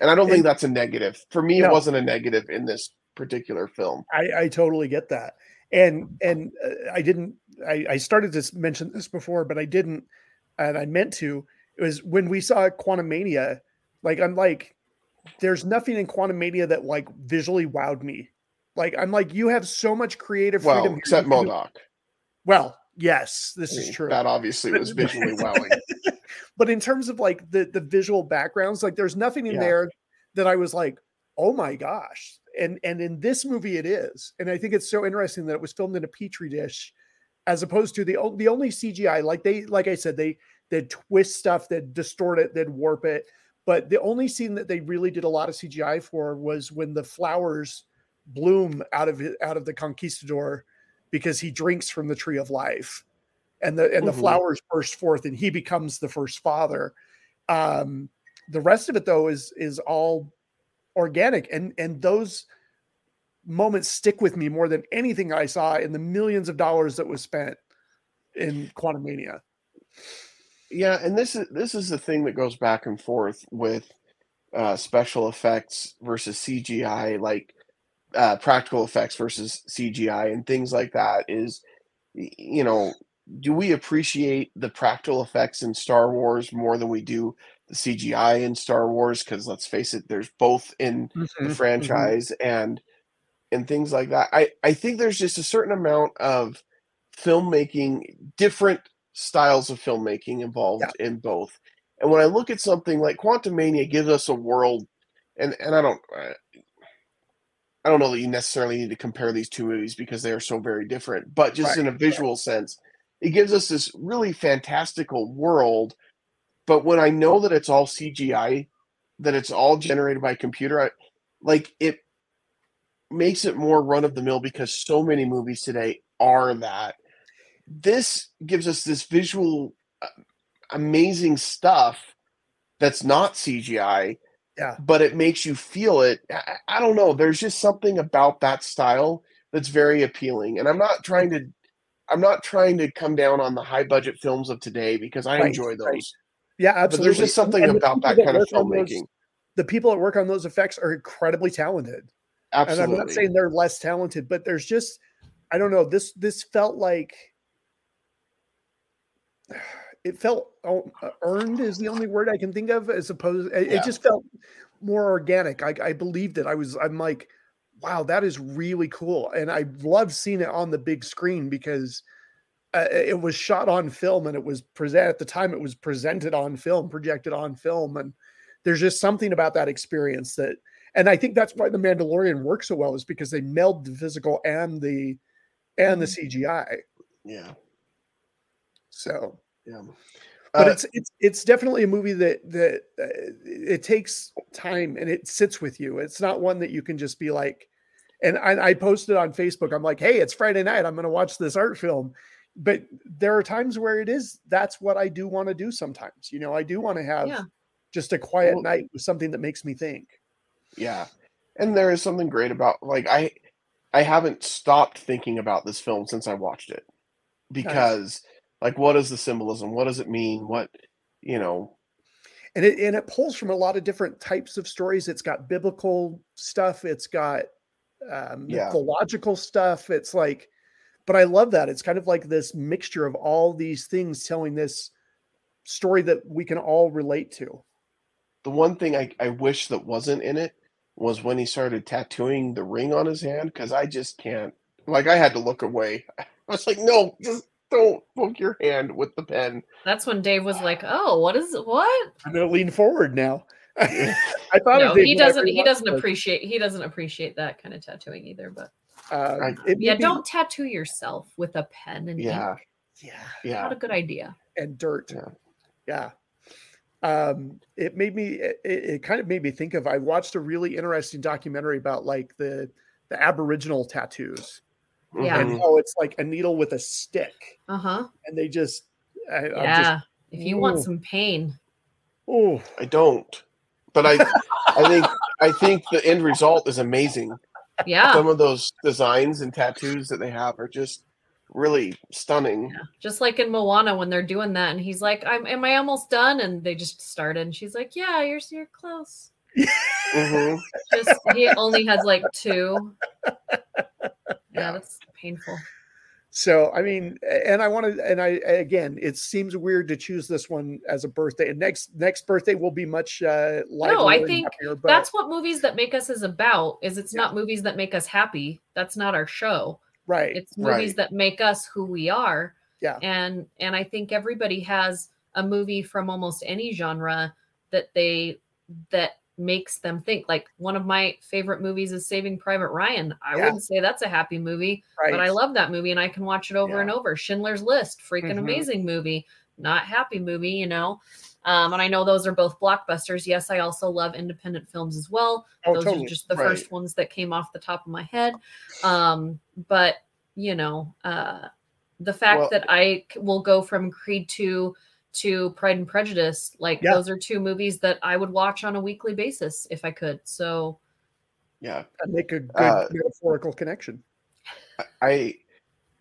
A: and i don't think that's a negative for me no. it wasn't a negative in this particular film
B: i, I totally get that and and uh, i didn't I, I started to mention this before but i didn't and I meant to. It was when we saw Quantumania. Like I'm like, there's nothing in Quantumania that like visually wowed me. Like I'm like, you have so much creative
A: well,
B: freedom.
A: Except MODOK.
B: Well, yes, this
A: I
B: mean, is true.
A: That obviously was visually wowing.
B: but in terms of like the the visual backgrounds, like there's nothing in yeah. there that I was like, oh my gosh. And and in this movie it is. And I think it's so interesting that it was filmed in a petri dish as opposed to the the only CGI like they like I said they they twist stuff that distort it that warp it but the only scene that they really did a lot of CGI for was when the flowers bloom out of out of the conquistador because he drinks from the tree of life and the and the mm-hmm. flowers burst forth and he becomes the first father um the rest of it though is is all organic and and those moments stick with me more than anything I saw in the millions of dollars that was spent in Quantumania.
A: Yeah, and this is this is the thing that goes back and forth with uh, special effects versus CGI, like uh, practical effects versus CGI, and things like that. Is you know, do we appreciate the practical effects in Star Wars more than we do the CGI in Star Wars? Because let's face it, there's both in mm-hmm, the mm-hmm. franchise, mm-hmm. and and things like that. I, I think there's just a certain amount of filmmaking, different styles of filmmaking involved yeah. in both. And when I look at something like Quantumania gives us a world, and, and I don't I don't know that you necessarily need to compare these two movies because they are so very different, but just right. in a visual right. sense, it gives us this really fantastical world. But when I know that it's all CGI, that it's all generated by computer, I, like it makes it more run of the mill because so many movies today are that. This gives us this visual, uh, amazing stuff that's not CGI.
B: Yeah.
A: But it makes you feel it. I, I don't know. There's just something about that style that's very appealing. And I'm not trying to I'm not trying to come down on the high budget films of today because I right, enjoy those. Right.
B: Yeah, absolutely. But
A: there's just something and about that kind of filmmaking.
B: Those, the people that work on those effects are incredibly talented. Absolutely. And I'm not saying they're less talented, but there's just I don't know. This this felt like it felt oh, earned is the only word I can think of as opposed it, yeah. it just felt more organic. I, I believed it. I was I'm like, wow, that is really cool. And I love seeing it on the big screen because uh, it was shot on film and it was present at the time it was presented on film, projected on film. And there's just something about that experience that and I think that's why the Mandalorian works so well is because they meld the physical and the and the mm-hmm. CGI.
A: Yeah.
B: So
A: yeah,
B: but uh, it's it's it's definitely a movie that that uh, it takes time and it sits with you. It's not one that you can just be like. And I, I posted on Facebook. I'm like, hey, it's Friday night. I'm going to watch this art film. But there are times where it is. That's what I do want to do. Sometimes, you know, I do want to have yeah. just a quiet well, night with something that makes me think.
A: Yeah. And there is something great about like I I haven't stopped thinking about this film since I watched it. Because nice. Like what is the symbolism? What does it mean? What you know,
B: and it and it pulls from a lot of different types of stories. It's got biblical stuff. It's got um, yeah. mythological stuff. It's like, but I love that. It's kind of like this mixture of all these things telling this story that we can all relate to.
A: The one thing I, I wish that wasn't in it was when he started tattooing the ring on his hand because I just can't. Like I had to look away. I was like, no, just don't poke your hand with the pen.
C: That's when Dave was like, "Oh, what is what?"
B: I'm gonna lean forward now. I thought
C: No,
B: of Dave
C: he doesn't. He doesn't
B: it.
C: appreciate. He doesn't appreciate that kind of tattooing either. But
B: Uh,
A: I-
C: yeah,
B: made me-
C: don't tattoo yourself with a pen and
A: Yeah,
C: ink.
B: Yeah,
A: yeah.
C: Not a good idea.
B: and dirt.
A: Yeah.
B: Yeah. Um, it made me. It, it kind of made me think of. I watched a really interesting documentary about like the the Aboriginal tattoos,
C: Yeah.
B: and it's like a needle with a stick,
C: Uh huh.
B: and they just. I, I'm just
C: Yeah. if you want some pain,
B: oh,
A: I don't. But I I think I think the end result is amazing.
C: yeah.
A: Some of those designs and tattoos that they have are just really stunning.
C: Just like in Moana when they're doing that, and he's like, "I'm, am I almost done?" And they just started, and she's like, "Yeah, you're you're close."
A: Mhm.
C: Just he only has like two. Yeah, that's painful.
B: So I mean, and I wanted, and I again, it seems weird to choose this one as a birthday. And next next birthday will be much uh, livelier
C: I think
B: happier, but
C: That's what movies that make us is about. Is it's
B: Yeah.
C: not movies that make us happy. That's not our show.
B: right.
C: It's movies
A: Right.
C: that make us who we are.
B: Yeah.
C: And and I think everybody has a movie from almost any genre that they that makes them think. Like one of my favorite movies is Saving Private Ryan. I
B: Yeah.
C: wouldn't say that's a happy movie,
B: right.
C: but I love that movie and I can watch it over and over. Schindler's List, freaking
B: Mhm.
C: amazing movie, not happy movie, you know. Um, and I know those are both blockbusters. Yes, I also love independent films as well.
B: oh,
C: those
B: totally.
C: are just the
A: Right.
C: first ones that came off the top of my head. Um, but you know, uh, the fact
A: Well-
C: that I will go from Creed two to Pride and Prejudice, like
B: Yeah.
C: those are two movies that I would watch on a weekly basis if I could. So
A: Yeah.
B: That make a good
A: Uh,
B: metaphorical connection.
A: I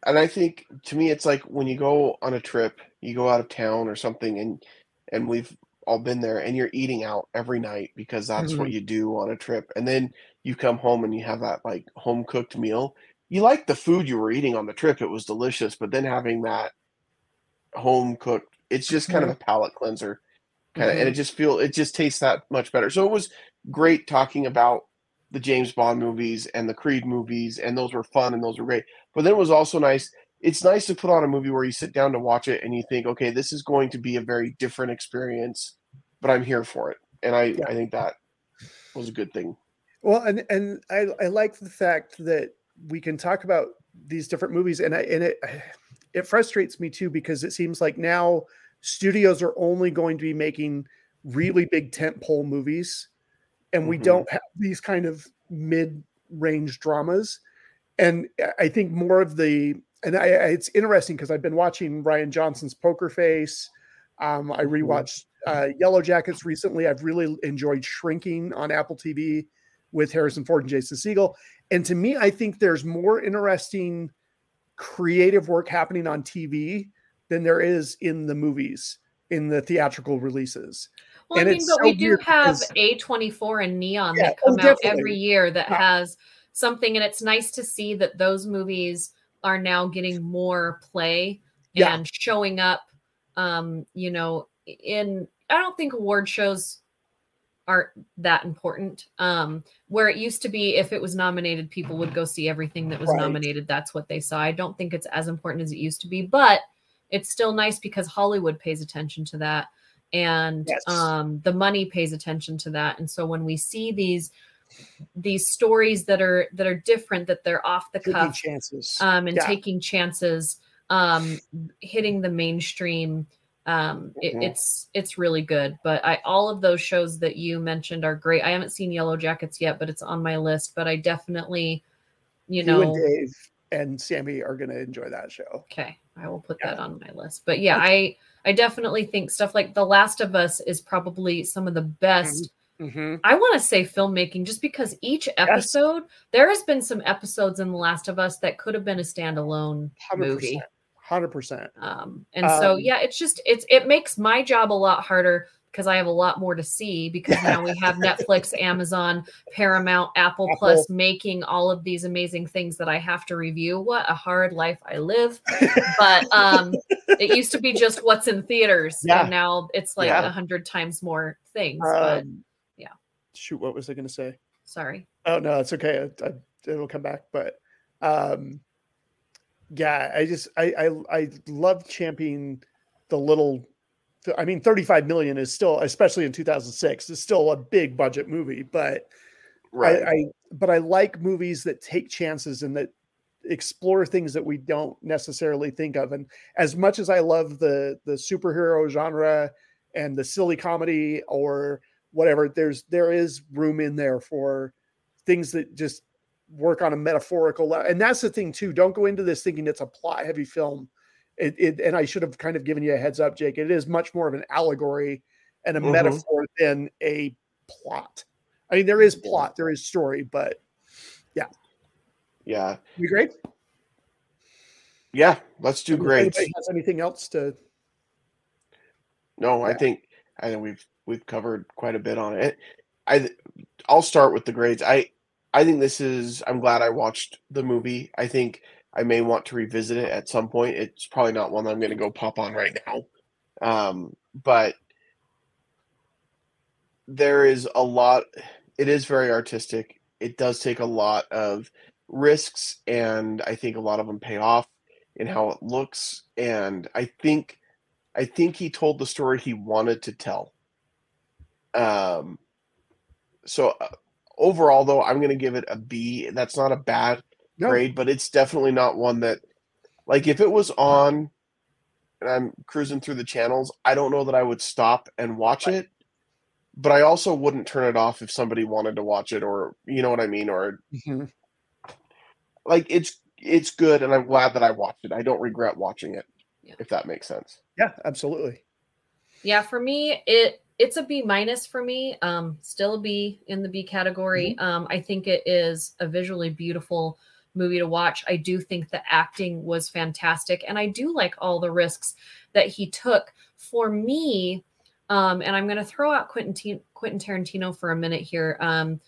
A: and I think to me it's like when you go on a trip, you go out of town or something and and we've all been there and you're eating out every night because that's what you do on a trip. And then you come home and you have that like home cooked meal. You like the food you were eating on the trip, it was delicious, but then having that home cooked, it's just kind of mm-hmm. a palate cleanser. Kind of, and it mm-hmm. just feel it just tastes that much better. So it was great talking about the James Bond movies and the Creed movies, and those were fun and those were great. But then it was also nice. It's nice to put on a movie where you sit down to watch it and you think, okay, this is going to be a very different experience, but I'm here for it. And I,
B: Yeah.
A: I think that was a good thing.
B: Well, and and I, I like the fact that we can talk about these different movies, and I, and it it frustrates me too because it seems like now studios are only going to be making really big tentpole movies, and we
A: Mhm.
B: don't have these kind of mid range dramas. And I- think more of the and I, I it's interesting because I've been watching Rian Johnson's Poker Face. Um, I rewatched uh, Yellowjackets recently. I've really enjoyed Shrinking on Apple TV with Harrison Ford and Jason Segel. And to me, I think there's more interesting creative work happening on TV than there is in the movies, in the theatrical releases.
C: Well,
B: And
C: I mean,
B: it's
C: but
B: so
C: we do have A24 and Neon
B: Yeah,
C: that
B: oh,
C: come out every year that
B: Yeah.
C: has something, and it's nice to see that those movies are now getting more play
B: Yeah.
C: and showing up. Um, you know, in I don't think award shows aren't that important. Um, where it used to be, if it was nominated, people would go see everything that was
B: Right.
C: nominated. That's what they saw. I don't think it's as important as it used to be, but it's still nice because Hollywood pays attention to that and
B: Yes.
C: um, the money pays attention to that. And so when we see these these stories that are that are different, that they're off the
B: Taking
C: cuff,
B: chances.
C: um, and
B: Yeah.
C: taking chances, um, hitting the mainstream. Um, it,
A: Mhm.
C: it's it's really good. But I all of those shows that you mentioned are great. I haven't seen Yellowjackets yet, but it's on my list. But I definitely, you
B: you
C: know,
B: and Dave and Sammy are going to enjoy that show.
C: okay, I will put
B: Yeah.
C: that on my list. But yeah, I I definitely think stuff like The Last of Us is probably some of the best.
B: Mm-hmm.
C: I want to say filmmaking just because each episode, there has been some episodes in The Last of Us that could have been a standalone movie.
B: Hundred percent.
C: Um, and so
B: Um,
C: yeah, it's just it's it makes my job a lot harder because I have a lot more to see because now we have Netflix, Amazon, Paramount, Apple,
B: Apple.
C: Plus making all of these amazing things that I have to review. What a hard life I live. But um it used to be just what's in theaters,
B: Yeah.
C: and now it's like a
A: Yeah.
C: hundred times more things. but
B: Um,
C: yeah.
B: Shoot, what was I going to say?
C: sorry.
B: Oh no, it's okay. I, I, it'll come back. But um, yeah, I just I I, I love championing the little. I mean, 35 million is still, especially in 2006, is still a big budget movie. But
A: Right.
B: I, I but I like movies that take chances and that explore things that we don't necessarily think of. And as much as I love the the superhero genre and the silly comedy or whatever, there's there is room in there for things that just work on a metaphorical level. And that's the thing too. Don't go into this thinking it's a plot heavy film. It, it and I should have kind of given you a heads up, Jake. It is much more of an allegory and a
A: Mhm.
B: metaphor than a plot. I mean, there is plot, there is story, but
A: yeah.
B: you great?
A: Yeah. Let's do great.
B: Has anything else to?
A: No, I think I think we've we've covered quite a bit on it. I I'll start with the grades. I I think this is I'm glad I watched the movie. I think I may want to revisit it at some point. It's probably not one I'm going to go pop on right now. Um, but there is a lot it is very artistic. It does take a lot of risks and I think a lot of them pay off in how it looks and I think I think he told the story he wanted to tell. Um, so uh, overall, though, I'm going to give it a B. That's not a bad
B: No.
A: grade, but it's definitely not one that, like, if it was on and I'm cruising through the channels, I don't know that I would stop and watch it. But I also wouldn't turn it off if somebody wanted to watch it, or you know what I mean, or
B: Mhm.
A: like it's it's good, and I'm glad that I watched it. I don't regret watching it,
C: Yeah.
A: if that makes sense.
B: Yeah, absolutely.
C: Yeah, for me, it it's a B minus for me. Um, still a B in the B category. Um, I think it is a visually beautiful movie to watch. I do think the acting was fantastic, and I do like all the risks that he took. For me, um, and I'm going to throw out Quentin T- Quentin Tarantino for a minute here. Um,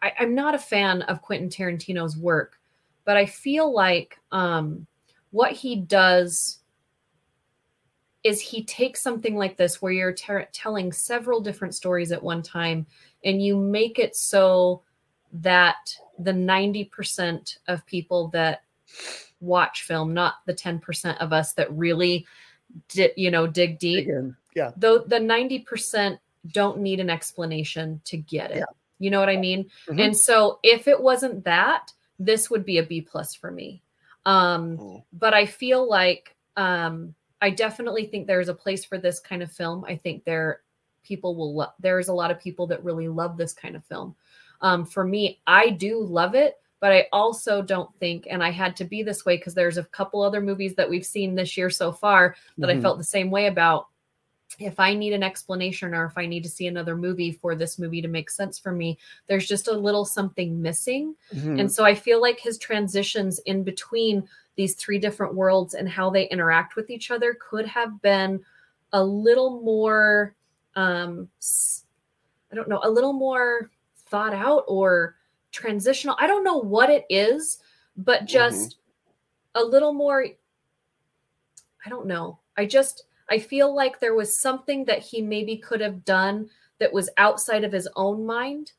C: I, I'm not a fan of Quentin Tarantino's work, but I feel like um, what he does is he takes something like this where you're ter- telling several different stories at one time and you make it so that the 90% of people that watch film not the 10% of us that really di- you know dig deep
B: Again, yeah,
C: though the 90% don't need an explanation to get it
B: Yeah.
C: you know what i mean
B: Mhm.
C: and so if it wasn't that this would be a b plus for me um
A: Mm.
C: but i feel like um i definitely think there's a place for this kind of film i think there people will love there's a lot of people that really love this kind of film um for me i do love it but i also don't think and i had to be this way because there's a couple other movies that we've seen this year so far that I
B: Mhm.
C: felt the same way about. If I need an explanation or if I need to see another movie for this movie to make sense for me, there's just a little something missing.
B: Mhm.
C: And so I feel like his transitions in between these three different worlds and how they interact with each other could have been a little more um I don't know, a little more thought out or transitional. I don't know what it is, but just a little more I don't know. I just I feel like there was something that he maybe could have done that was outside of his own mind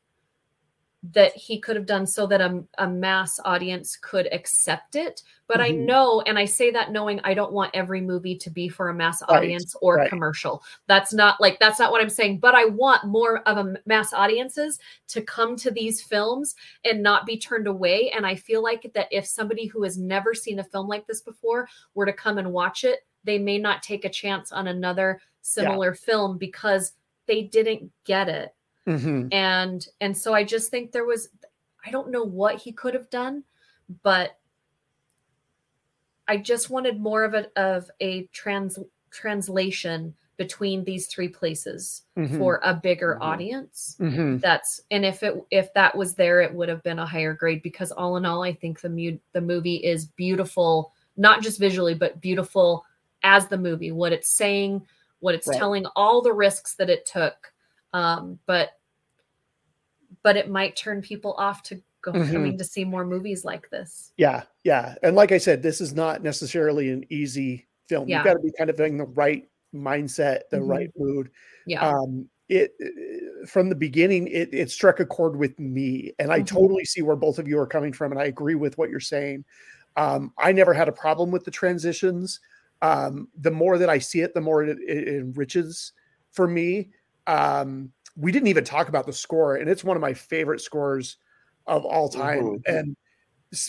C: that he could have done so that a, a mass audience could accept it. But I
B: Mhm.
C: know, and I say that knowing I don't want every movie to be for a mass
B: Right,
C: audience or
B: right.
C: commercial. That's not like that's not what I'm saying. But I want more of a mass audiences to come to these films and not be turned away. And I feel like that if somebody who has never seen a film like this before were to come and watch it, they may not take a chance on another similar film because they didn't get it.
B: Mhm.
C: And and so I just think there was I don't know what he could have done, but I just wanted more of a of a trans translation between these three places
B: Mhm.
C: for a bigger
A: Mhm.
C: audience
B: Mhm.
C: that's and if it if that was there it would have been a higher grade because all in all i think the mu- the movie is beautiful not just visually but beautiful as the movie what it's saying what it's
B: Right.
C: telling all the risks that it took um but but it might turn people off to go
B: Mhm.
C: coming to see more movies like this
B: Yeah, yeah. And like I said, this is not necessarily an easy film.
C: Yeah.
B: You've got to be kind of in the right mindset, the
C: Mhm.
B: right mood.
C: Yeah.
B: Um, it uh, from the beginning, it, it struck a chord with me, and I
C: Mhm.
B: totally see where both of you are coming from, and I agree with what you're saying. Um, I never had a problem with the transitions. Um, the more that I see it, the more it, it enriches for me. Um, we didn't even talk about the score, and it's one of my favorite scores of all time.
A: Mhm.
B: And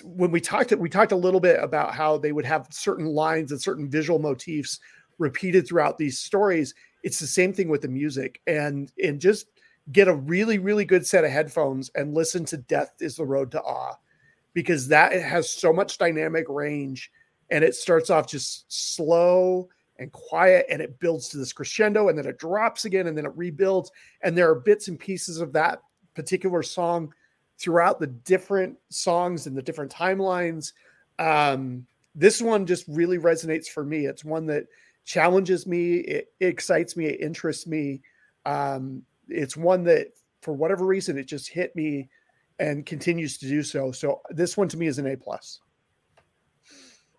B: when we talked, we talked a little bit about how they would have certain lines and certain visual motifs repeated throughout these stories. It's the same thing with the music, and and just get a really really good set of headphones and listen to "Death Is the Road to Awe," because that has so much dynamic range, and it starts off just slow and quiet, and it builds to this crescendo, and then it drops again, and then it rebuilds, and there are bits and pieces of that particular song throughout the different songs and the different timelines. Um, this one just really resonates for me. It's one that challenges me, it, it excites me, it interests me. Um, it's one that, for whatever reason, it just hit me and continues to do so. So this one to me is an A plus.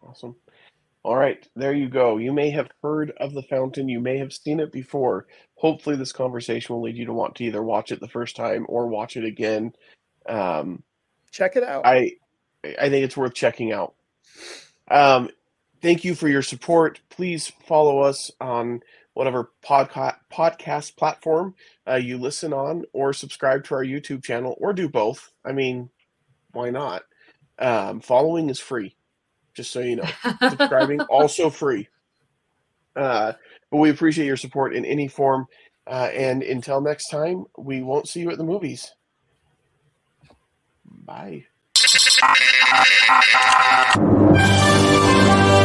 A: Awesome. All right, there you go. You may have heard of the fountain. You may have seen it before. Hopefully, this conversation will lead you to want to either watch it the first time or watch it again. Um,
B: Check it out.
A: I I think it's worth checking out. Um, thank you for your support. Please follow us on whatever podcast podcast platform uh, you listen on, or subscribe to our YouTube channel, or do both. I mean, why not? Um, following is free, just so you know. Subscribing also free. Uh, but we appreciate your support in any form. Uh, and until next time, we won't see you at the movies. Bye.